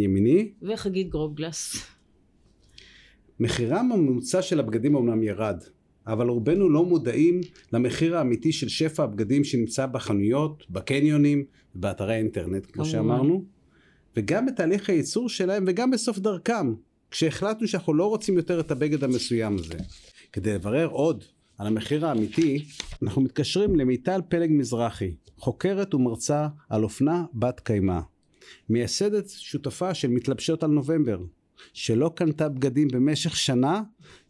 ימיני. וחגית גרובגלס. מחירם הממוצע של הבגדים אמנם ירד, אבל רובנו לא מודעים למחיר האמיתי של שפע הבגדים שנמצא בחנויות, בקניונים, באתרי האינטרנט, כמו שאמרנו, וגם בתהליך הייצור שלהם וגם בסוף דרכם, כשהחלטנו שאנחנו לא רוצים יותר את הבגד המסוים הזה. כדי לברר עוד על המחיר האמיתי, אנחנו מתקשרים למיטל פלג מזרחי, חוקרת ומרצה על אופנה בת קיימא. מייסדת שותפה של מתלבשות על נובמבר, שלא קנתה בגדים במשך שנה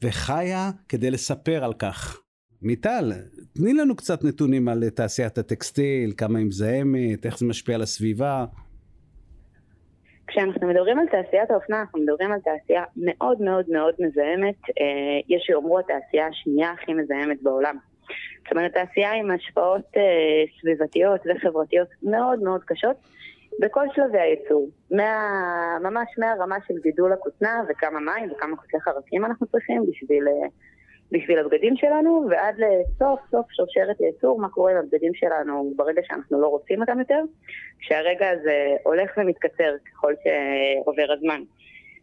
וחיה כדי לספר על כך. מיטל, תני לנו קצת נתונים על תעשיית הטקסטיל, כמה היא מזהמת, איך זה משפיע על הסביבה. כשאנחנו מדברים על תעשיית האופנה, אנחנו מדברים על תעשייה מאוד מאוד מאוד מזהמת. אה, יש שיאמרו התעשייה השנייה הכי מזהמת בעולם. זאת אומרת, תעשייה עם השפעות אה, סביבתיות וחברתיות מאוד מאוד קשות. בכל שלבי הייצור, מה, ממש מהרמה של גידול הכותנה וכמה מים וכמה כותלי חרקים אנחנו צריכים בשביל, אה, בשביל הבגדים שלנו, ועד לסוף סוף שרשרת הייצור, מה קורה עם הבגדים שלנו ברגע שאנחנו לא רוצים אותם יותר, כשהרגע הזה הולך ומתקצר ככל שעובר הזמן.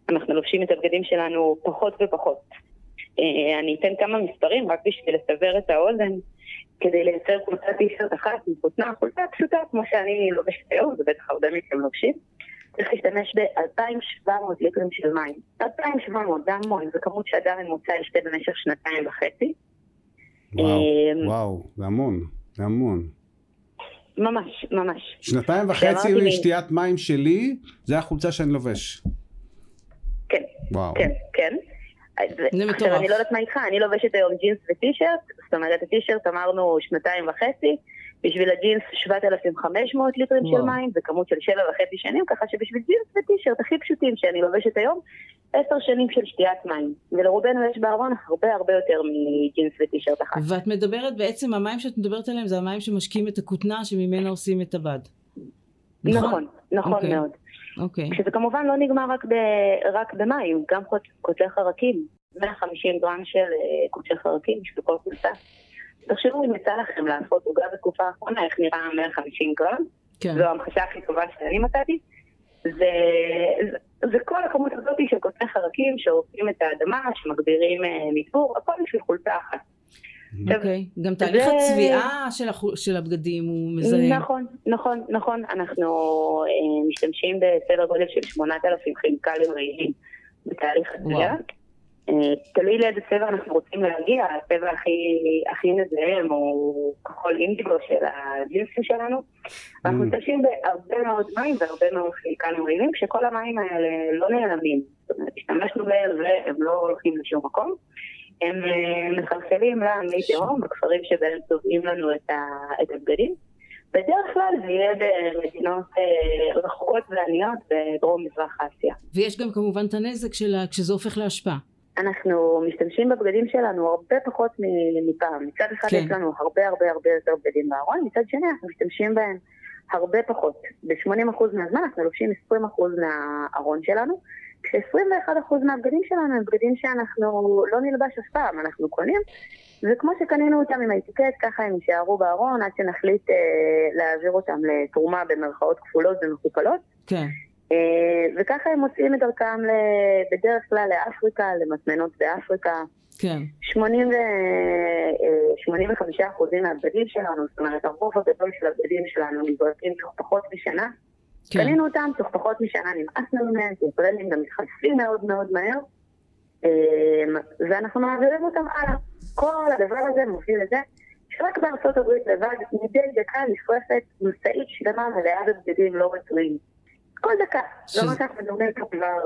אנחנו לובשים את הבגדים שלנו פחות ופחות. אה, אני אתן כמה מספרים רק בשביל לסבר את האוזן. כדי לייצר קבוצת טישרט אחת עם כותנה, חולצה פשוטה כמו שאני לובשת היום, ובטח הרבה מכם לובשים. צריך להשתמש ב-2,700 ליטרים של מים. 2,700, זה המון, זו כמות שאדם ממוצע ישתה במשך שנתיים וחצי. וואו, אמ, וואו, זה המון, זה המון. ממש, ממש. שנתיים וחצי משתיית מים שלי, זה החולצה שאני לובש. כן, וואו. כן, כן. זה מטורף. עכשיו, אני לא יודעת מה איתך, אני לובשת היום ג'ינס וטישרט, זאת אומרת, הטישרט אמרנו שנתיים וחצי, בשביל הג'ינס 7,500 ליטרים של מים, וכמות של שבע וחצי שנים, ככה שבשביל ג'ינס וטישרט הכי פשוטים שאני לובשת היום, עשר שנים של שתיית מים. ולרובנו יש בארון הרבה הרבה יותר מג'ינס וטישרט אחת. ואת מדברת, בעצם המים שאת מדברת עליהם זה המים שמשקים את הכותנה שממנה עושים את הבד. נכון, נכון, נכון okay. מאוד. אוקיי. Okay. שזה כמובן לא נגמר רק, ב, רק במים, גם קוטלי חרקים, 150 גרם של אה, קוטלי חרקים בשביל כל קבוצה. תחשבו אם יצא לכם לעשות עוגה בתקופה האחרונה, איך נראה 150 גרם, כן. זו ההמחשה הכי טובה שאני מצאתי. זה, זה, זה כל הכמות הזאת של קוטלי חרקים שעורפים את האדמה, שמגבירים אה, מיתור, הכל בשביל חולצה אחת. אוקיי, okay. גם תהליך זה... הצביעה של, הח... של הבגדים הוא מזהה. נכון, נכון, נכון. אנחנו אה, משתמשים בסדר גודל של 8,000 כימיקלים רעילים בתהליך הצביעה. אה, תלוי לאיזה צבע אנחנו רוצים להגיע, הצבע הכי, הכי מזהם הוא כחול אינדיגו של הג'ינסים שלנו. אנחנו mm. משתמשים בהרבה מאוד מים והרבה מאוד כימיקלים רעילים, כשכל המים האלה לא נעלמים. זאת אומרת, השתמשנו בהם והם לא הולכים לשום מקום. הם אה, מחלחלים למי תהום בכפרים שבהם צובעים לנו את, הבגדים. בדרך כלל זה יהיה במדינות אה, רחוקות ועניות בדרום מזרח אסיה. ויש גם כמובן את הנזק שלה כשזה הופך להשפעה. אנחנו משתמשים בבגדים שלנו הרבה פחות מפעם. מצד אחד כן. יש לנו הרבה הרבה הרבה יותר בגדים בארון, מצד שני אנחנו משתמשים בהם הרבה פחות. ב-80% מהזמן אנחנו לובשים 20% מהארון שלנו, כש-21% מהבגדים שלנו הם בגדים שאנחנו לא נלבש אף פעם, אנחנו קונים, וכמו שקנינו אותם עם האטיקט, ככה הם יישארו בארון עד שנחליט אה, להעביר אותם לתרומה במרכאות כפולות ומכופלות. כן. אה, וככה הם מוצאים את דרכם. בדרך כלל לאפריקה, למטמנות באפריקה. כן. 80 ו... 85 אה, אחוזים מהבגדים שלנו, זאת אומרת, הרוב הגדול של הבגדים שלנו נזרקים תוך פחות משנה. כן. קנינו אותם, תוך פחות משנה נמאס לנו מהם, כי ישראלים גם מתחלפים מאוד מאוד מהר, אמ, ואנחנו מעבירים אותם הלאה. כל הדבר הזה מוביל לזה שרק בארצות הברית לבד, מדי דקה נפרפת משאית שלמה מלאה בבגדים לא רצויים. כל דקה. ש... לא רק מדברים פה כבר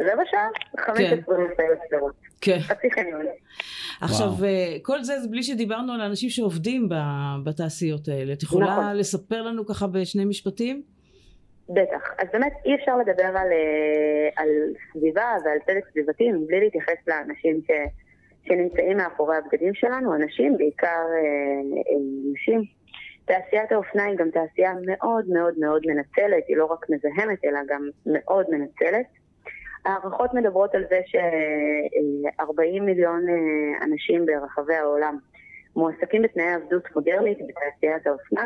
רבע שעה, 15 משאיות סדרות. כן. חצי חניון. עכשיו, אה, כל זה זה בלי שדיברנו על אנשים שעובדים בתעשיות האלה. את יכולה נכון. לספר לנו ככה בשני משפטים? בטח. אז באמת אי אפשר לדבר על, אה, על סביבה ועל צדק סביבתי מבלי להתייחס לאנשים ש, שנמצאים מאחורי הבגדים שלנו, אנשים, בעיקר אה, אה, נשים. תעשיית האופנה היא גם תעשייה מאוד מאוד מאוד מנצלת, היא לא רק מזהמת אלא גם מאוד מנצלת. הערכות מדברות על זה ש-40 מיליון אנשים ברחבי העולם מועסקים בתנאי עבדות מודרנית בתעשיית האופנה.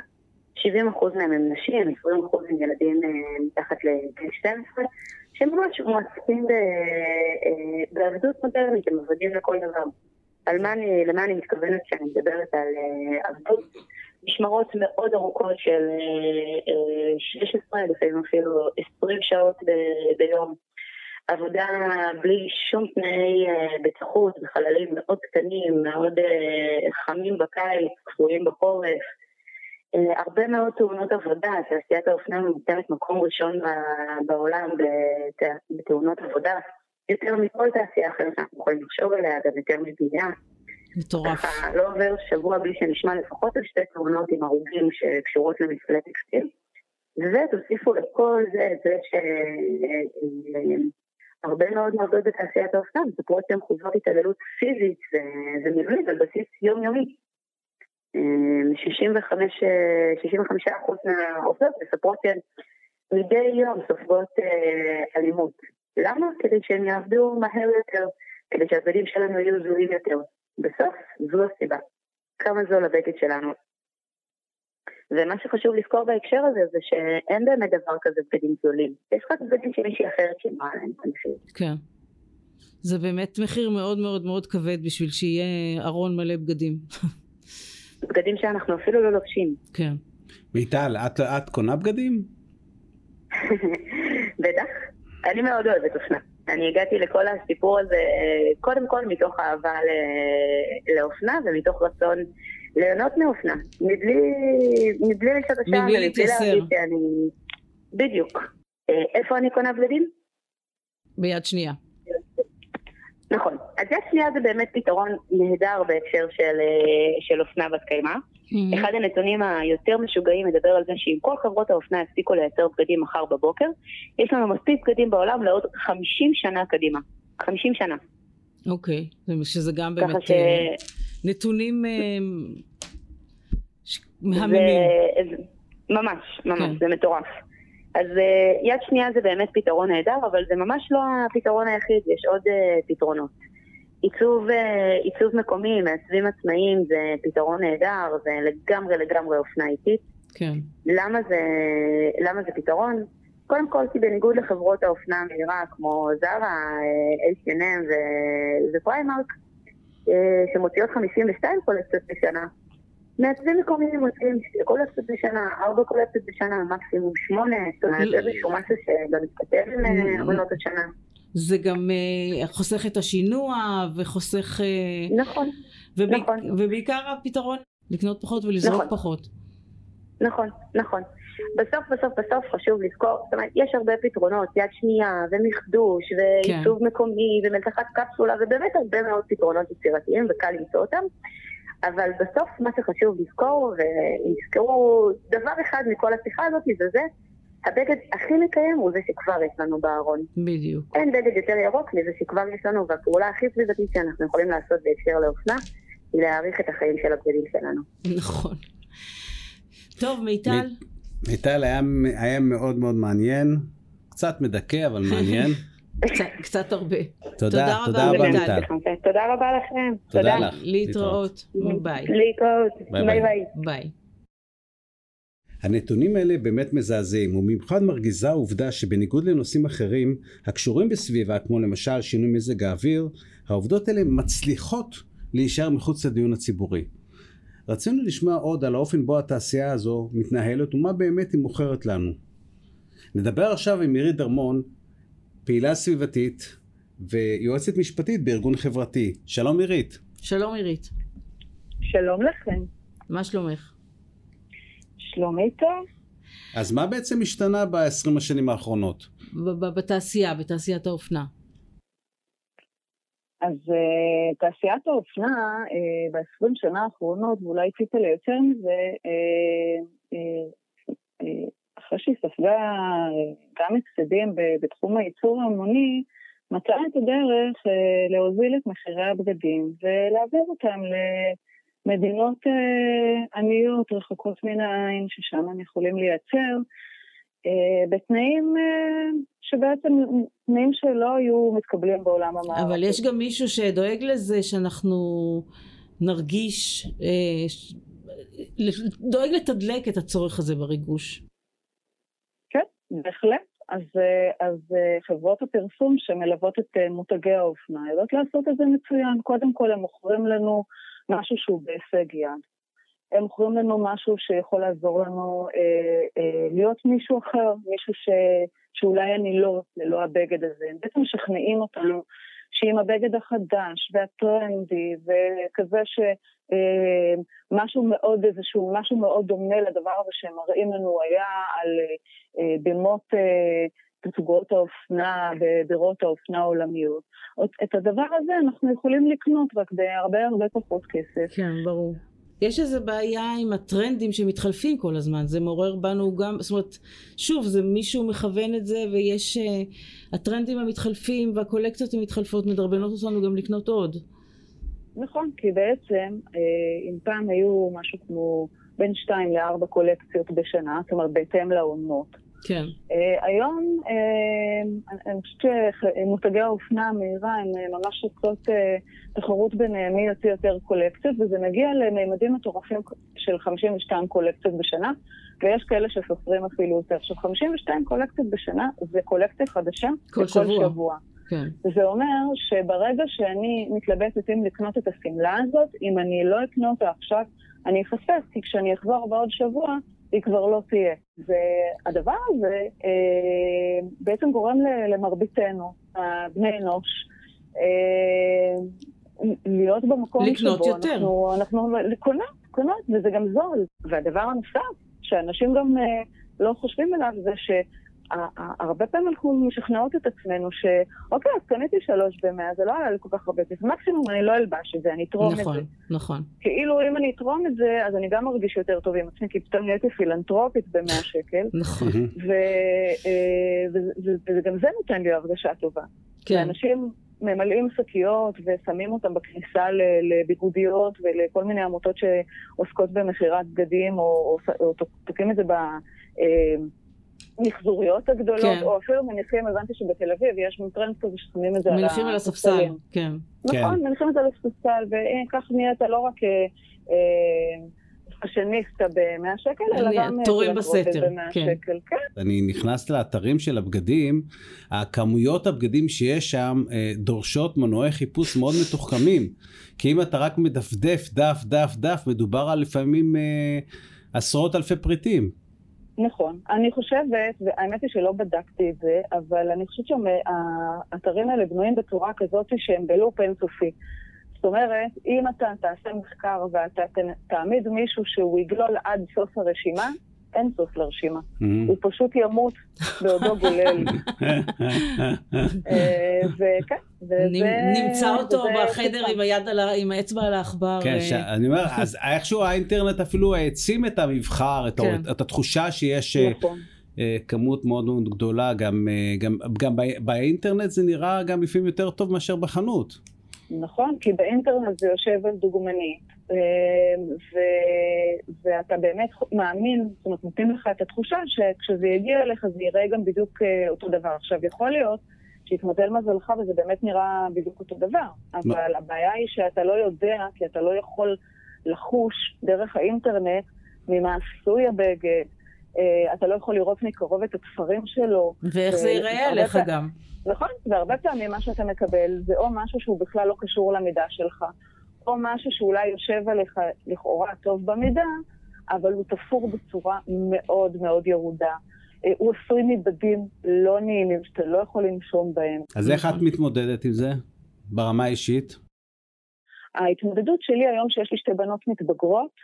70% מהם הם נשים, 20% הם ילדים אה, מתחת לגיל 12, שממש מועסקים אה, בעבדות מודרנית, הם עבדים לכל דבר. על מה אני, למה אני מתכוונת כשאני מדברת על עבדות? משמרות מאוד ארוכות של 16, לפעמים אפילו 20 שעות ביום. עבודה בלי שום תנאי בטיחות, בחללים מאוד קטנים, מאוד חמים בקיץ, קפואים בחורף. אה, הרבה מאוד תאונות עבודה, תעשיית האופנה נותנת מקום ראשון בעולם בתאונות עבודה, יותר מכל תעשייה אחרת שאנחנו יכולים לחשוב עליה, גם יותר מבנייה. מטורף. ככה לא עובר שבוע בלי שנשמע לפחות על שתי תאונות עם הרוגים שקשורות למפעלי טקסטיל. ותוסיפו לכל זה את זה שהרבה מאוד מעובדות בתעשיית האופנה מספרות שהן חוזרות התעללות פיזית ומילולית על בסיס יומיומי. 65, 65 מהעובדות מספרות שהן מדי יום סופגות אה, אלימות. למה? כדי שהן יעבדו מהר יותר, כדי שהבגדים שלנו יהיו זולים יותר. בסוף, זו הסיבה. כמה זול הבגד שלנו. ומה שחשוב לזכור בהקשר הזה זה שאין באמת דבר כזה בגדים זולים. יש רק בגדים שמישהי אחרת שילמה עליהם במחיר. כן. זה באמת מחיר מאוד מאוד מאוד כבד בשביל שיהיה ארון מלא בגדים. בגדים שאנחנו אפילו לא לובשים. כן. מיטל, את, את קונה בגדים? בטח. אני מאוד אוהבת אופנה. אני הגעתי לכל הסיפור הזה קודם כל מתוך אהבה לאופנה ומתוך רצון ליהנות מאופנה. מבלי, מבלי לשאול השעה מבלי להתייסר. בדיוק. אה, איפה אני קונה בגדים? ביד שנייה. נכון. אז יד שנייה זה באמת פתרון נהדר בהקשר של, אה, של אופנה בת קיימא. Mm-hmm. אחד הנתונים היותר משוגעים מדבר על זה שאם כל חברות האופנה יפסיקו לייצר בגדים מחר בבוקר, יש לנו מספיק בגדים בעולם לעוד 50 שנה קדימה. 50 שנה. אוקיי, okay. שזה גם באמת ש... אה, נתונים אה, מהממים. זה... ממש, ממש, כן. זה מטורף. אז יד שנייה זה באמת פתרון נהדר, אבל זה ממש לא הפתרון היחיד, יש עוד פתרונות. עיצוב, uh, עיצוב מקומי, מעצבים עצמאיים זה פתרון נהדר, זה לגמרי לגמרי אופנה איטית. כן. למה זה, למה זה פתרון? קודם כל כי בניגוד לחברות האופנה המהירה כמו זרה, H&M ופריימרק, שמוציאות 52 קולקציות בשנה, מעצבים מקומיים מוצאים קולקציות בשנה, ארבע קולקציות בשנה, מקסימום שמונה, זאת אומרת איזשהו משהו שגם מתכתב עם אה, עונות השנה. זה גם uh, חוסך את השינוע וחוסך... Uh, נכון, ובי, נכון. ובעיקר הפתרון לקנות פחות ולזרוק נכון. פחות. נכון, נכון. בסוף בסוף בסוף חשוב לזכור, זאת אומרת, יש הרבה פתרונות, יד שנייה, ומחדוש, ועיצוב כן. מקומי, ומלתחת קפסולה, ובאמת הרבה מאוד פתרונות יצירתיים, וקל למצוא אותם. אבל בסוף מה שחשוב לזכור, ויזכרו דבר אחד מכל השיחה הזאת, זה זה, הבגד הכי מקיים הוא זה שכבר יש לנו בארון. בדיוק. אין בגד יותר ירוק מזה שכבר יש לנו, והפעולה הכי סביבתית שאנחנו יכולים לעשות בהקשר לאופנה, היא להאריך את החיים של הבגדים שלנו. נכון. טוב, מיטל. מיטל היה, היה מאוד מאוד מעניין, קצת מדכא, אבל מעניין. קצת הרבה. תודה, תודה רבה מיטל. תודה רבה לכם. תודה לך. להתראות. ביי. להתראות. ביי ביי. ביי. הנתונים האלה באמת מזעזעים, ובמיוחד מרגיזה העובדה שבניגוד לנושאים אחרים הקשורים בסביבה, כמו למשל שינוי מזג האוויר, העובדות האלה מצליחות להישאר מחוץ לדיון הציבורי. רצינו לשמוע עוד על האופן בו התעשייה הזו מתנהלת ומה באמת היא מוכרת לנו. נדבר עכשיו עם מירי דרמון, פעילה סביבתית ויועצת משפטית בארגון חברתי. שלום עירית. שלום עירית. שלום לכם. מה שלומך? שלומי טוב. אז מה בעצם השתנה ב-20 השנים האחרונות? בתעשייה, בתעשיית האופנה. אז uh, תעשיית האופנה uh, ב-20 שנה האחרונות, ואולי טיפה ליותר מזה, uh, uh, uh, אחרי שהיא ספגה אה, גם הפסדים בתחום הייצור ההמוני, מצאה את הדרך אה, להוזיל את מחירי הבגדים ולהעביר אותם למדינות אה, עניות, רחוקות מן העין, ששם הם יכולים לייצר, בתנאים שבעצם, תנאים שלא היו מתקבלים בעולם המערבי. אבל יש גם מישהו שדואג לזה שאנחנו נרגיש דואג לתדלק את הצורך הזה בריגוש. כן, בהחלט. אז, אה, אז אה, חברות הפרסום שמלוות את אה, מותגי האופנה יודעות לעשות את זה מצוין. קודם כל הם מוכרים לנו משהו שהוא בהישג יד. הם מוכרים לנו משהו שיכול לעזור לנו אה, אה, להיות מישהו אחר, מישהו ש, שאולי אני לא, ללא הבגד הזה. הם בעצם משכנעים אותנו שעם הבגד החדש והטרנדי וכזה שמשהו אה, מאוד, איזשהו משהו מאוד דומה לדבר הזה שהם מראים לנו היה על אה, במות אה, תצוגות האופנה, בבירות האופנה העולמיות. את הדבר הזה אנחנו יכולים לקנות רק בהרבה הרבה פחות כסף. כן, ברור. יש איזו בעיה עם הטרנדים שמתחלפים כל הזמן, זה מעורר בנו גם, זאת אומרת, שוב, זה מישהו מכוון את זה ויש, uh, הטרנדים המתחלפים והקולקציות המתחלפות מדרבנות אותנו גם לקנות עוד. נכון, כי בעצם, אה, אם פעם היו משהו כמו בין שתיים לארבע קולקציות בשנה, זאת אומרת, בהתאם לעונות, כן. Uh, היום, uh, אני חושבת שמותגי האופנה המהירה הם uh, ממש עושות uh, תחרות ביניהם מי יוציא יותר קולקציות, וזה מגיע למימדים מטורפים של 52 קולקציות בשנה, ויש כאלה שסופרים אפילו יותר. עכשיו, 52 קולקציות בשנה זה קולקציה חדשה כל שבוע. שבוע. כן. זה אומר שברגע שאני מתלבטת אם לקנות את השמלה הזאת, אם אני לא אקנה אותה עכשיו, אני אפספס, כי כשאני אחזור בעוד שבוע, היא כבר לא תהיה. והדבר הזה אה, בעצם גורם למרביתנו, בני אנוש, אה, להיות במקום לקנות שבו יותר. אנחנו, אנחנו קונות, קונות, וזה גם זול. והדבר הנוסף, שאנשים גם אה, לא חושבים עליו, זה ש... הרבה פעמים אנחנו משכנעות את עצמנו שאוקיי, אז קניתי שלוש במאה, זה לא היה לי כל כך הרבה כסף, מקסימום אני לא אלבש את זה, אני אתרום נכון, את זה. נכון. כאילו אם אני אתרום את זה, אז אני גם מרגיש יותר טוב עם עצמי, כי פתאום נהייתי פילנטרופית במאה שקל. נכון. אה, וגם זה נותן לי הרגשה טובה. כן. אנשים ממלאים שקיות ושמים אותם בכניסה לביגודיות ולכל מיני עמותות שעוסקות במכירת בגדים, או, או תוקעים את זה ב... אה, מחזוריות הגדולות, כן. או אפילו מניחים, הבנתי שבתל אביב יש מין טרנד כזה ששמים את זה על מניחים על הספסל, כן. נכון, כן. מניחים את זה על הספסל, וכך נהיית לא רק אה, fashionista ב-100 שקל, אלא גם תורם בסתר, כן. שקל, כן. אני נכנס לאתרים של הבגדים, הכמויות הבגדים שיש שם אה, דורשות מנועי חיפוש מאוד מתוחכמים, כי אם אתה רק מדפדף דף דף דף, מדובר על לפעמים אה, עשרות אלפי פריטים. נכון. אני חושבת, והאמת היא שלא בדקתי את זה, אבל אני חושבת שהאתרים האלה בנויים בצורה כזאת שהם בלופ אינסופי. זאת אומרת, אם אתה תעשה מחקר ואתה תעמיד מישהו שהוא יגלול עד סוף הרשימה, אין סוף לרשימה. הוא פשוט ימות בעודו גולל. אה, וכן, וזה... נמצא אותו בחדר עם היד, על ה... עם האצבע על העכבר. כן, ש... אני אומר, אז איכשהו האינטרנט אפילו העצים את המבחר, את, כן. את התחושה שיש... אה, נכון. כמות מאוד מאוד גדולה, גם, גם, גם באינטרנט זה נראה גם לפעמים יותר טוב מאשר בחנות. נכון, כי באינטרנט זה יושב על דוגמנית, אה, ו, ואתה באמת מאמין, זאת אומרת, נותנים לך את התחושה שכשזה יגיע אליך זה יראה גם בדיוק אה, אותו דבר. עכשיו, יכול להיות שיתמודד מזלך וזה באמת נראה בדיוק אותו דבר, אבל הבעיה היא שאתה לא יודע, כי אתה לא יכול לחוש דרך האינטרנט ממה עשוי הבגד, אה, אתה לא יכול לראות מקרוב את התפרים שלו. ואיך זה ייראה עליך גם. נכון, והרבה פעמים מה שאתה מקבל זה או משהו שהוא בכלל לא קשור למידה שלך, או משהו שאולי יושב עליך לכאורה טוב במידה, אבל הוא תפור בצורה מאוד מאוד ירודה. אה, הוא עשוי מבדים לא נעימים שאתה לא יכול לנשום בהם. אז איך את מתמודדת עם זה ברמה האישית? ההתמודדות שלי היום שיש לי שתי בנות מתבגרות,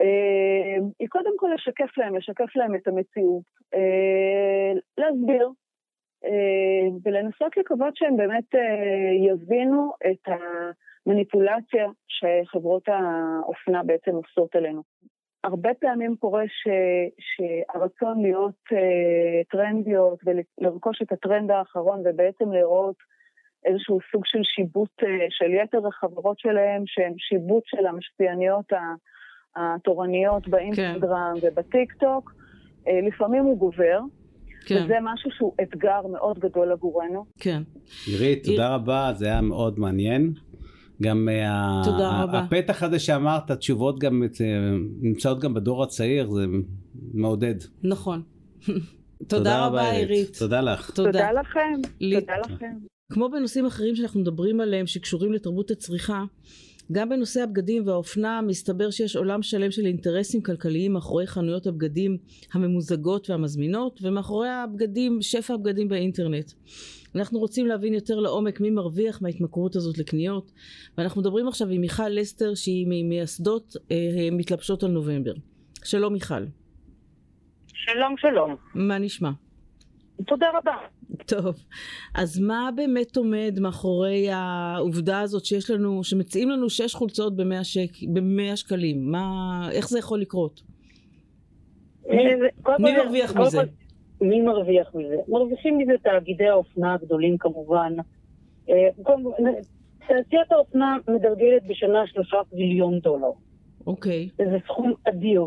אה, היא קודם כל לשקף להם, לשקף להם את המציאות, אה, להסביר ולנסות לקוות שהם באמת יבינו את המניפולציה שחברות האופנה בעצם עושות עלינו. הרבה פעמים קורה ש, שהרצון להיות uh, טרנדיות ולרכוש את הטרנד האחרון ובעצם לראות איזשהו סוג של שיבוט uh, של יתר החברות שלהם, שהן שיבוט של המשפיעניות התורניות באינסטגרם כן. ובטיק טוק, uh, לפעמים הוא גובר. כן. וזה משהו שהוא אתגר מאוד גדול עבורנו. כן. עירית, תודה רבה, זה היה מאוד מעניין. גם אה, רבה. הפתח הזה שאמרת, התשובות גם אה, נמצאות גם בדור הצעיר, זה מעודד. נכון. תודה רבה, עירית. תודה לך. תודה לכם. לי- תודה לכם. כמו בנושאים אחרים שאנחנו מדברים עליהם שקשורים לתרבות הצריכה, גם בנושא הבגדים והאופנה מסתבר שיש עולם שלם של אינטרסים כלכליים מאחורי חנויות הבגדים הממוזגות והמזמינות ומאחורי הבגדים, שפע הבגדים באינטרנט. אנחנו רוצים להבין יותר לעומק מי מרוויח מההתמכרות הזאת לקניות ואנחנו מדברים עכשיו עם מיכל לסטר שהיא ממייסדות אה, מתלבשות על נובמבר. שלום מיכל, שלום, שלום. מה נשמע? תודה רבה. טוב, אז מה באמת עומד מאחורי העובדה הזאת שיש לנו, שמציעים לנו שש חולצות במאה, שק, במאה שקלים? מה, איך זה יכול לקרות? אה, מי מרוויח מזה? כל, מי מרוויח מזה? מרוויחים מזה תאגידי האופנה הגדולים כמובן. אה, תעשיית האופנה מדרגלת בשנה שלושה טריליון דולר. אוקיי, זה סכום אדיר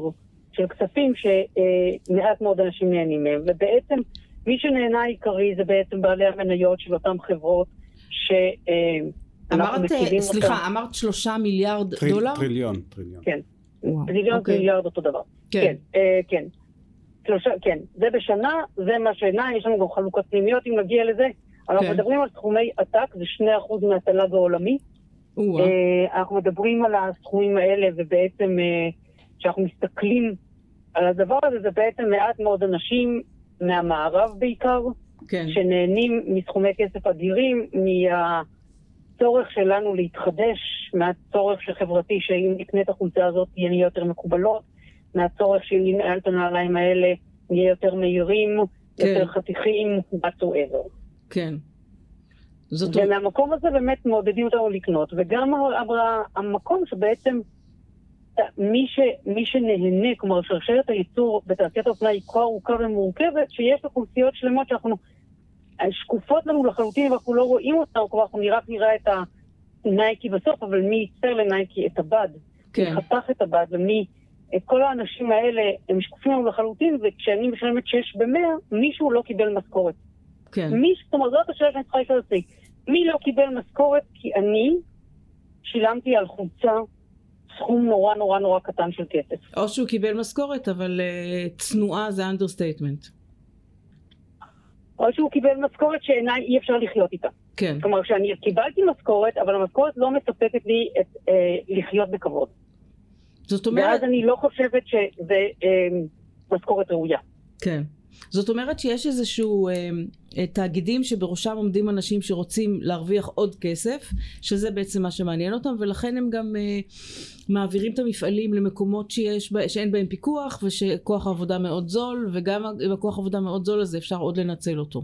של כספים שמעט מאוד אנשים נהנים מהם. ובעצם מי שנהנה העיקרי זה בעצם בעלי המניות של אותן חברות שאנחנו אמרת, מכירים סליחה, אמרת שלושה מיליארד טריל- דולר? טריליון, טריליון. כן. וואו, טריליון אוקיי. מיליארד אותו דבר. כן, כן, אה, כן. שלושה, כן. זה בשנה, זה מה שנע, יש לנו גם חלוקת פנימיות אם נגיע לזה. אבל כן. אנחנו מדברים על סכומי עתק, זה 2% מהתל"ג העולמי. אה, אנחנו מדברים על הסכומים האלה, ובעצם אה, כשאנחנו מסתכלים על הדבר הזה, זה בעצם מעט מאוד אנשים מהמערב בעיקר, כן, שנהנים מסכומי כסף אדירים, מהצורך שלנו להתחדש, מהצורך חברתי שאם נקנה את החולצה הזאת נהיה יותר מקובלות, מהצורך שאם ננעל את הנעליים האלה נהיה יותר מהירים, כן. יותר חתיכים, whatsoever. כן. זאת ומהמקום הזה באמת מעודדים אותנו לקנות, וגם המקום שבעצם מי, ש, מי שנהנה, כלומר שרשרת הייצור בתעשיית האופנה היא כה ארוכה ומורכבת, שיש אוכלוסיות שלמות שאנחנו, שקופות לנו לחלוטין ואנחנו לא רואים אותן, כלומר אנחנו רק נראה את הנייקי בסוף, אבל מי ייצר לנייקי את הבד, כן, מי חתך את הבד ומי, כל האנשים האלה הם שקופים לנו לחלוטין, וכשאני משלמת 6 ב-100, מישהו לא קיבל משכורת. כן, מי, זאת אומרת, זאת השאלה שאני צריכה לשאול אותי. מי לא קיבל משכורת? כי אני שילמתי על חולצה סכום נורא נורא נורא קטן של כסף. או שהוא קיבל משכורת, אבל אה, צנועה זה understatement. או שהוא קיבל משכורת שאיננה אי אפשר לחיות איתה. כן, כלומר, שאני קיבלתי משכורת, אבל המשכורת לא מספקת לי את, אה, לחיות בכבוד. זאת אומרת, ואז אני לא חושבת שזה אה, משכורת ראויה. כן. זאת אומרת שיש איזשהו אה, אה, תאגידים שבראשם עומדים אנשים שרוצים להרוויח עוד כסף, שזה בעצם מה שמעניין אותם, ולכן הם גם אה, מעבירים את המפעלים למקומות שיש, שאין בהם פיקוח, ושכוח העבודה מאוד זול, וגם עם הכוח עבודה מאוד זול הזה אפשר עוד לנצל אותו.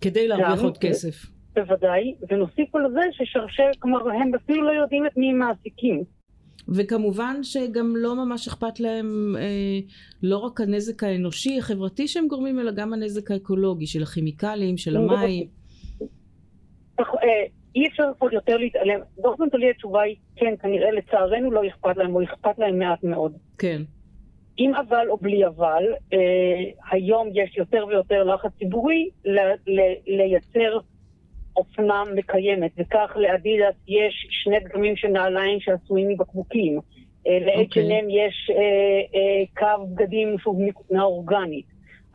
כדי להרוויח גם, עוד כסף. בוודאי, ונוסיף על זה ששרשר, כלומר, הם אפילו לא יודעים את מי הם מעסיקים. וכמובן שגם לא ממש אכפת להם אה, לא רק הנזק האנושי החברתי שהם גורמים אלא גם הנזק האקולוגי של הכימיקלים של המים אה, אי אפשר פה יותר להתעלם. באופן כללי התשובה היא כן, כנראה לצערנו לא אכפת להם, או אכפת להם מעט מאוד. כן עם אבל או בלי אבל, אה, היום יש יותר ויותר לחץ ציבורי ל- ל- לייצר אופנה מקיימת, וכך לאדידס יש שני דגמים של נעליים שעשויים מבקבוקים. אה, ל-H&M יש אה, אה, קו בגדים שהוא מכותנה אורגנית,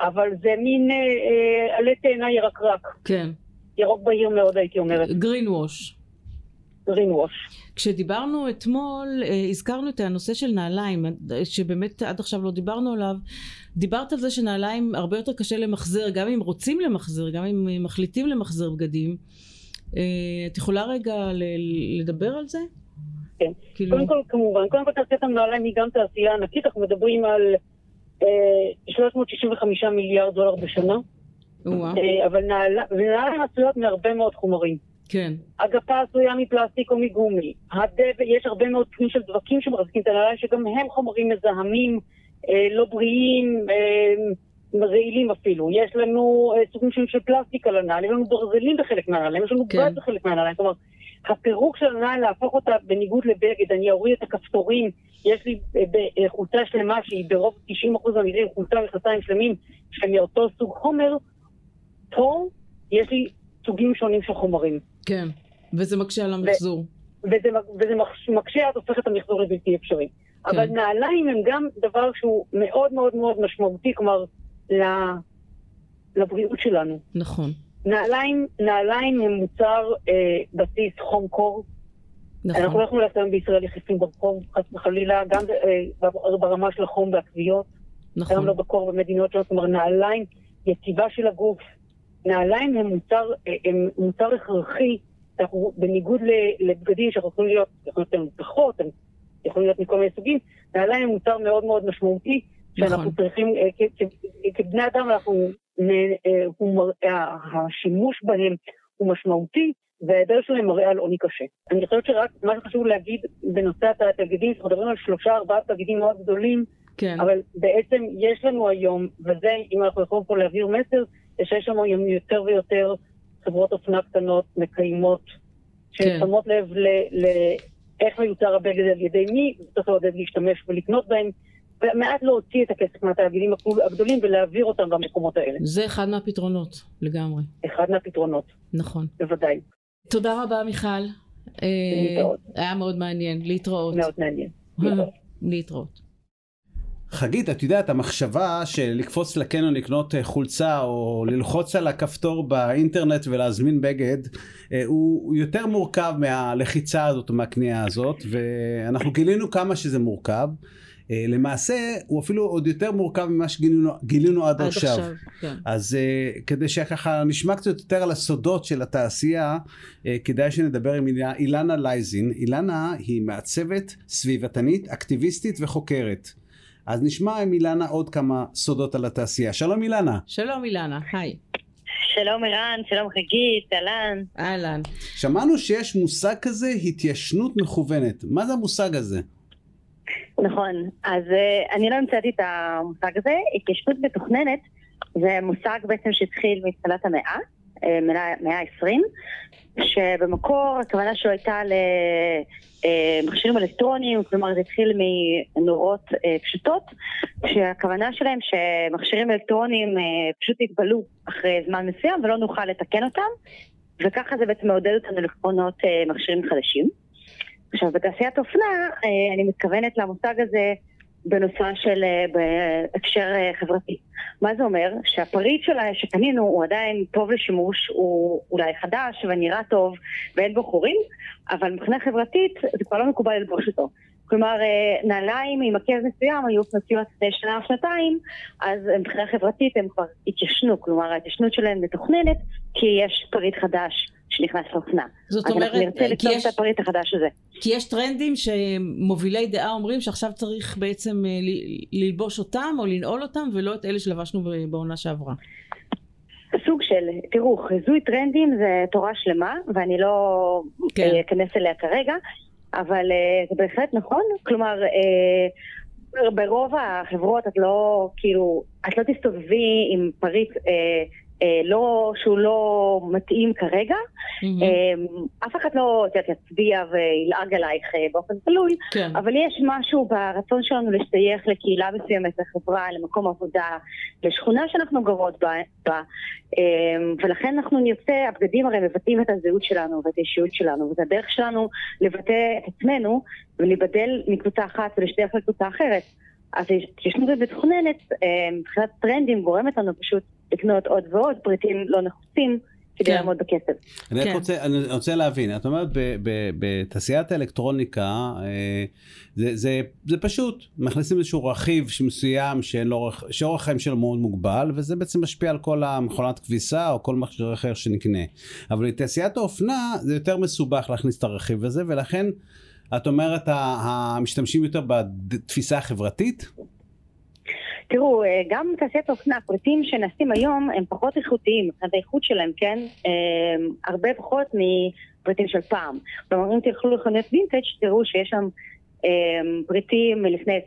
אבל זה מין אה, אה, עלה תאנה ירקרק, כן. ירוק בהיר מאוד הייתי אומרת, גרין ווש wash. כשדיברנו אתמול אה, הזכרנו את הנושא של נעליים אה, שבאמת עד עכשיו לא דיברנו עליו דיברת על זה שנעליים הרבה יותר קשה למחזר גם אם רוצים למחזר גם אם אה, מחליטים למחזר בגדים את יכולה רגע לדבר על זה? כן. כאילו, קודם כל, כמובן, קודם כל תעשיית הנעליים היא גם תעשייה ענקית, אנחנו מדברים על אה, 365 מיליארד דולר בשנה, אבל נעל- ונעליים עשויות מהרבה מאוד חומרים. כן הגפה עשויה מפלסטיק או מגומי, הדבק, יש הרבה מאוד פנים של דבקים שמחזיקים את הנעליים, שגם הם חומרים מזהמים, אה, לא בריאים, אה, רעילים אפילו. יש לנו אה, סוגים שונים של פלסטיק על הנעל, יש לנו ברזלים בחלק מהנעליים, יש לנו כן. בד בחלק מהנעליים. כלומר, הפירוק של הנעל, להפוך אותה בניגוד לבגד, אני אוריד את הכפתורים, יש לי אה, אה, חולצה שלמה שהיא ברוב 90% מהמקרים חולצה מכנסיים שלמים שהם מאותו סוג חומר, פה יש לי סוגים שונים של חומרים. כן וזה מקשה על המחזור וזה, וזה מקשה, את הופך את המחזור לבלתי אפשרי. כן. אבל נעליים הם גם דבר שהוא מאוד מאוד מאוד משמעותי, כלומר, לבריאות שלנו. נכון. נעליים, נעליים הם מוצר אה, בסיס חום קור. נכון. אנחנו לא יכולים ללכת היום בישראל יחסים ברחוב, חס וחלילה, גם אה, ברמה של החום והכוויות. נכון. גם לא בקור במדינות שלנו, כלומר נעליים, יציבה של הגוף. נעליים הם מוצר, אה, הם מוצר הכרחי, אנחנו, בניגוד לבגדים שאנחנו יכולים להיות, יכולים להיות פחות, הם יכולים להיות מכל מיני סוגים, נעליים הם מוצר מאוד מאוד משמעותי, שאנחנו נכון. צריכים, אה, כבני אדם אנחנו אה, השימוש בהם הוא משמעותי, וההיעדר שלהם מראה על עוני קשה. אני חושבת שרק מה שחשוב להגיד בנושא התאגידים, אנחנו מדברים על שלושה ארבעה תאגידים מאוד גדולים, כן. אבל בעצם יש לנו היום, וזה אם אנחנו יכולים פה להעביר מסר, שיש לנו היום יותר ויותר חברות אופנה קטנות, מקיימות, ששמות כן. לב לאיך מיותר הבגד על ידי מי, וצריך לעודד להשתמש ולקנות בהם. ומעט להוציא את הכסף מהתאגידים הגדולים ולהעביר אותם למקומות האלה. זה אחד מהפתרונות, לגמרי. אחד מהפתרונות. נכון. בוודאי. תודה רבה, מיכל. להתראות. אה, היה מאוד מעניין. להתראות. מאוד מעניין. להתראות. חגית, את יודעת, המחשבה של לקפוץ לקניון לקנות אה, חולצה או ללחוץ על הכפתור באינטרנט ולהזמין בגד אה, הוא יותר מורכב מהלחיצה הזאת או מהקנייה הזאת ואנחנו גילינו כמה שזה מורכב אה, למעשה הוא אפילו עוד יותר מורכב ממה שגילינו עד, עד עכשיו. עכשיו כן. אז כדי שככה נשמע קצת יותר על הסודות של התעשייה, כדאי שנדבר עם אילנה לייזין. אילנה היא מעצבת סביבתנית, אקטיביסטית וחוקרת. אז נשמע עם אילנה עוד כמה סודות על התעשייה. שלום אילנה. שלום אילנה, היי. שלום ערן, שלום חגית, אהלן. אהלן. שמענו שיש מושג כזה התיישנות מכוונת. מה זה המושג הזה? נכון, אז uh, אני לא המצאתי את המושג הזה, התיישבות מתוכננת זה מושג בעצם שהתחיל מתחילת המאה, אה, מאה ה-20, שבמקור הכוונה שלו הייתה למכשירים אה, אלקטרוניים, כלומר זה התחיל מנורות פשוטות, שהכוונה שלהם שמכשירים אלקטרוניים פשוט יתבלו אחרי זמן מסוים ולא נוכל לתקן אותם, וככה זה בעצם מעודד אותנו לקרונות מכשירים חדשים. עכשיו, בתעשיית אופנה, אה, אני מתכוונת למושג הזה בנושא של, אה, בהקשר אה, חברתי. מה זה אומר? שהפריט שלה שקנינו הוא עדיין טוב לשימוש, הוא אולי חדש ונראה טוב ואין בו חורים, אבל מבחינה חברתית זה כבר לא מקובל ללבוש אותו. כלומר, נעליים עם עקב מסוים היו פנציות לפני שנה או שנתיים, אז מבחינה חברתית הם כבר התיישנו, כלומר ההתיישנות שלהם מתוכננת כי יש פריט חדש שנכנס לאופנה. זאת אומרת, אנחנו נרצה לקנות את הפריט החדש הזה. כי יש טרנדים שמובילי דעה אומרים שעכשיו צריך בעצם אה, ללבוש אותם או לנעול אותם ולא את אלה שלבשנו בעונה שעברה. סוג של, תראו, חיזוי טרנדים זה תורה שלמה ואני לא כן. אה, אכנס אליה כרגע, אבל אה, זה בהחלט נכון, כלומר ברוב החברות את לא, כאילו, את לא תסתובבי עם פריט אה, לא, שהוא לא מתאים כרגע. Mm-hmm. אה, אף אחד לא יצביע וילעג עלייך אה, באופן תלוי, כן. אבל יש משהו ברצון שלנו להשתייך לקהילה מסוימת, לחברה, למקום עבודה, לשכונה שאנחנו גרות בה, בה ולכן אנחנו נרצה, הבגדים הרי מבטאים את הזהות שלנו ואת האישיות שלנו, וזו הדרך שלנו לבטא את עצמנו ולהיבדל מקבוצה אחת ולהשתייך לקבוצה אחרת. אז התיישנות מתוכננת מבחינת טרנדים גורמת לנו פשוט לקנות עוד ועוד פריטים לא נחוצים. כדי כן. לעמוד בכסף. אני כן. רוצה, אני רוצה להבין, את אומרת בתעשיית האלקטרוניקה אה, זה, זה, זה פשוט, מכניסים איזשהו רכיב מסוים שאורך חיים שלו מאוד מוגבל וזה בעצם משפיע על כל המכונת כביסה או כל מכשיר אחר שנקנה. אבל בתעשיית האופנה זה יותר מסובך להכניס את הרכיב הזה ולכן את אומרת המשתמשים יותר בתפיסה החברתית? תראו, אה, גם תעשיית אופנה, פריטים שנעשים היום הם פחות איכותיים, מבחינת האיכות שלהם, כן? אה, הרבה פחות מפריטים של פעם. כלומר, אם תלכו לחנויות וינטג' תראו שיש שם אה, פריטים מלפני 20-30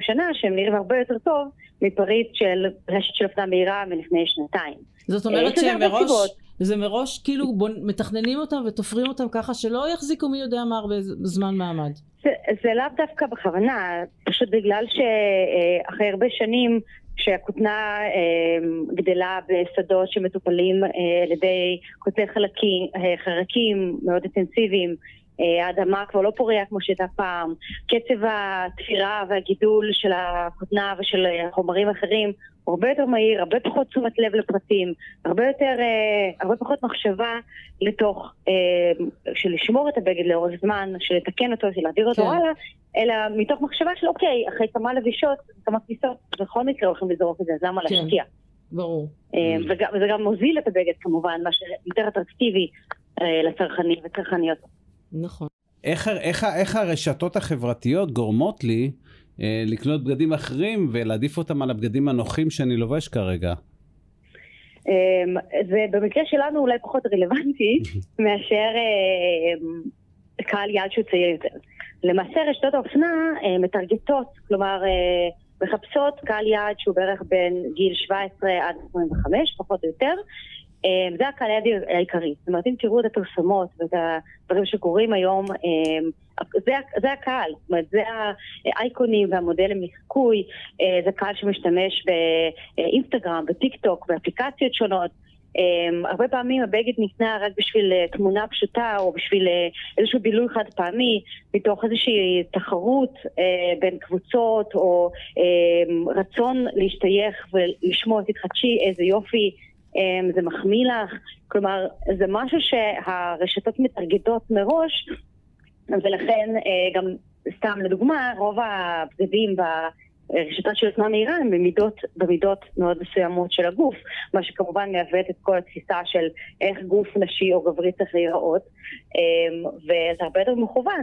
שנה שהם נראים הרבה יותר טוב מפריט של רשת של אופנה מהירה מלפני שנתיים. זאת אומרת שהם מראש... זה מראש כאילו מתכננים אותם ותופרים אותם ככה שלא יחזיקו מי יודע מה הרבה זמן מעמד. זה, זה לאו דווקא בכוונה, פשוט בגלל שאחרי הרבה שנים שהכותנה אה, גדלה בשדות שמטופלים אה, על ידי כותני חלקים, אה, חרקים מאוד אינטנסיביים, אה, האדמה כבר לא פוריה כמו שהייתה פעם, קצב התפירה והגידול של הכותנה ושל חומרים אחרים הוא הרבה יותר מהיר, הרבה פחות תשומת לב לפרטים, הרבה יותר, אה, הרבה פחות מחשבה לתוך, של לשמור את הבגד לאורך זמן, של לתקן אותו, של להעביר אותו כן. הלאה, אלא מתוך מחשבה של אוקיי, אחרי כמה לבישות, כמה כניסות, בכל מקרה הולכים לזרוק את זה, אז למה כן. להשקיע? ברור. וזה גם מוזיל את הבגד כמובן, מה שיותר אטרקטיבי לצרכנים וצרכניות. נכון. איך, איך, איך הרשתות החברתיות גורמות לי אה, לקנות בגדים אחרים ולהעדיף אותם על הבגדים הנוחים שאני לובש כרגע? אמ, זה במקרה שלנו אולי פחות רלוונטי מאשר אה, קהל יעד שהוא צעיר יותר. למעשה רשתות האופנה אה, מטרגטות, כלומר אה, מחפשות קהל יעד שהוא בערך בין גיל 17 עד 25, פחות או יותר, אמ, זה הקהל היעד העיקרי. זאת אומרת, אם תראו את הפרסומות ואת הדברים שקורים היום, אמ, זה, זה הקהל, זאת אומרת, זה האייקונים והמודלים לחיקוי, אה, זה קהל שמשתמש באינסטגרם, בטיק טוק, באפליקציות שונות. הרבה פעמים הבגד ניתנה רק בשביל תמונה פשוטה או בשביל איזשהו בילוי חד פעמי, מתוך איזושהי תחרות בין קבוצות או רצון להשתייך ולשמוע תתחדשי איזה יופי זה מחמיא לך, כלומר זה משהו שהרשתות מטרגטות מראש ולכן אה, גם סתם לדוגמה רוב הבגדים ברשתות של עוצמה מהירה הם במידות, במידות מאוד מסוימות של הגוף, מה שכמובן מעוות את כל התפיסה של איך גוף נשי או גברי צריך להיראות אמ, וזה הרבה יותר מכוון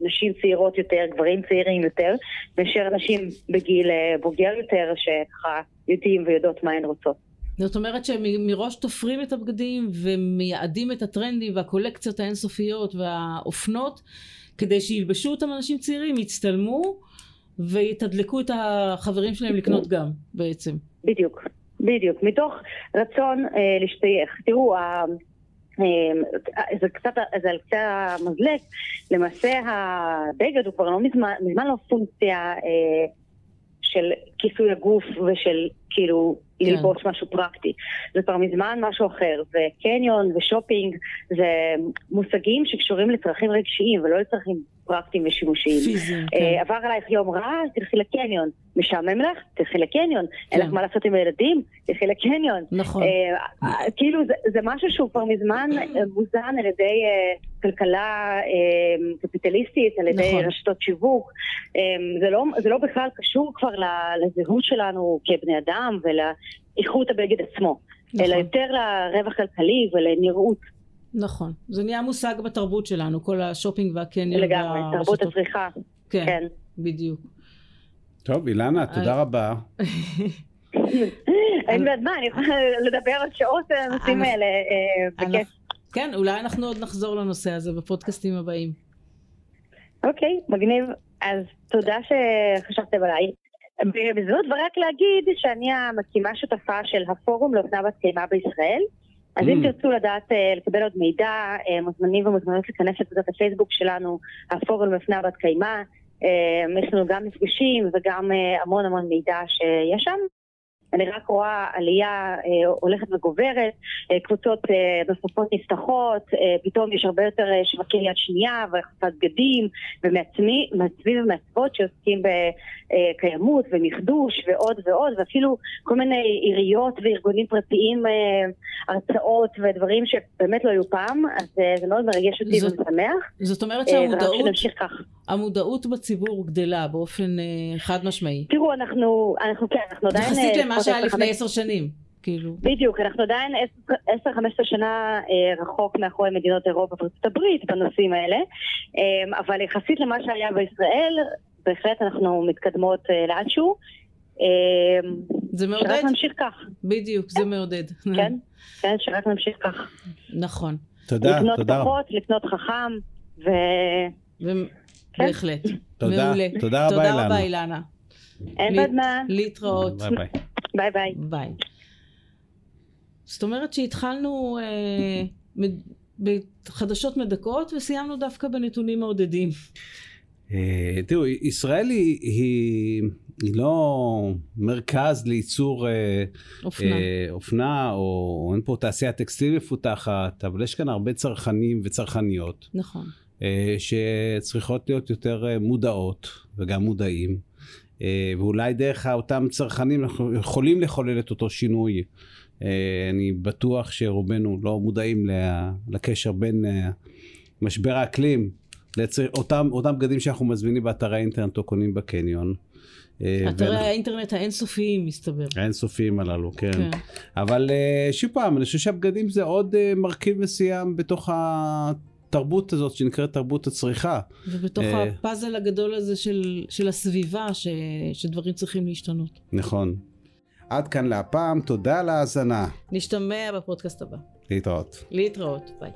לנשים צעירות יותר, גברים צעירים יותר, מאשר נשים בגיל אה, בוגר יותר שככה יודעים ויודעות מה הן רוצות. זאת אומרת שהם מראש תופרים את הבגדים ומייעדים את הטרנדים והקולקציות האינסופיות והאופנות כדי שילבשו אותם אנשים צעירים, יצטלמו ויתדלקו את החברים שלהם לקנות גם בעצם. בדיוק, בדיוק. מתוך רצון אה, להשתייך. תראו, אה, זה קצת, זה על קצה המזלג, למעשה הבגד הוא כבר לא מזמן, מזמן לא פונקציה אה, של כיסוי הגוף ושל כאילו כן. ללבוש משהו פרקטי. זה כבר מזמן משהו אחר, וקניון ושופינג זה מושגים שקשורים לצרכים רגשיים ולא לצרכים פרקטיים ושימושיים. פיזיים, כן. אה, עבר עלייך יום רע, תלכי לקניון. משעמם לך? תלכי לקניון. כן. אין לך מה לעשות עם הילדים? תלכי לקניון. נכון. אה, אה, כאילו זה, משהו שהוא כבר מזמן מוזן על ידי כלכלה קפיטליסטית, על ידי נכון. רשתות שיווק. זה לא, זה לא בכלל קשור כבר לזהות שלנו כבני אדם ולאיכות הבגד עצמו. נכון. אלא יותר לרווח כלכלי ולנראות. נכון. זה נהיה מושג בתרבות שלנו, כל השופינג והקניון. לגמרי, תרבות הצריכה. כן, כן, בדיוק. טוב, אילנה, תודה רבה. אין בעד מה, אני יכולה לדבר על שעות על הנושאים האלה, אה, בכיף. כן, אולי אנחנו עוד נחזור לנושא הזה בפודקאסטים הבאים. אוקיי, מגניב. אז תודה שחשבתם עליי. בזמן רק להגיד שאני המקימה שותפה של הפורום לאופנה בת קיימה בישראל. אז אם mm. תרצו לדעת, אה, לקבל עוד מידע, אה, מוזמנים ומוזמנות להיכנס לקבוצת הפייסבוק שלנו, הפורום לפני בת קיימא. אה, יש לנו גם מפגשים וגם המון המון מידע שיש שם. אני רק רואה עלייה אה, הולכת וגוברת, אה, קבוצות אה, נוספות נפתחות, אה, פתאום יש הרבה יותר אה, שווקי יד שנייה והחפת בגדים ומעצבים ומעצבות שעוסקים בקיימות אה, ומחדוש ועוד ועוד ואפילו כל מיני עיריות וארגונים פרטיים, אה, הרצאות ודברים שבאמת לא היו פעם, אז אה, זה מאוד מרגש אותי זאת, ומשמח. זאת אומרת שהמודעות, אה, המודעות בציבור גדלה באופן אה, חד משמעי. תראו, אנחנו, אנחנו כן, אנחנו עדיין... יחסית למה מה שהיה לפני עשר שנים. כאילו. בדיוק, אנחנו עדיין עשר, חמש עשרה שנה אה, רחוק מאחורי מדינות אירופה וארצות הברית בנושאים האלה, אה, אבל יחסית למה שהיה בישראל, בהחלט אנחנו מתקדמות אה, לאנשהו. אה, זה מעודד. שרק נמשיך כך. בדיוק, זה מעודד. כן, כן, שרק נמשיך כך. נכון. תודה, לקנות תודה. לקנות פחות, לקנות חכם, ו... ו... כן. בהחלט. תודה, מעולה. תודה רבה אילנה. תודה רבה אילנה. אין בעד מה. להתראות. ביי ביי. ביי ביי. ביי. זאת אומרת שהתחלנו אה, מד... בחדשות מדכאות וסיימנו דווקא בנתונים מעודדים. אה, תראו, ישראל היא, היא, היא לא מרכז לייצור אה, אופנה. אה, אופנה, או אין פה תעשייה טקסטיל מפותחת, אבל יש כאן הרבה צרכנים וצרכניות. נכון. שצריכות להיות יותר מודעות וגם מודעים. ואולי דרך אותם צרכנים אנחנו יכולים לחולל את אותו שינוי. אני בטוח שרובנו לא מודעים לקשר בין משבר האקלים אותם, אותם בגדים שאנחנו מזמינים באתרי האינטרנט או קונים בקניון. אה, אתרי ואנחנו... האינטרנט האינסופיים מסתבר. האינסופיים הללו, כן. כן. אבל אה, שוב פעם, אני חושב שהבגדים זה עוד אה, מרכיב מסוים בתוך התרבות הזאת שנקראת תרבות הצריכה. ובתוך הפאזל הגדול הזה של, של הסביבה, ש, שדברים צריכים להשתנות. נכון. עד כאן להפעם, תודה על ההאזנה. נשתמע בפודקאסט הבא. להתראות. להתראות, ביי.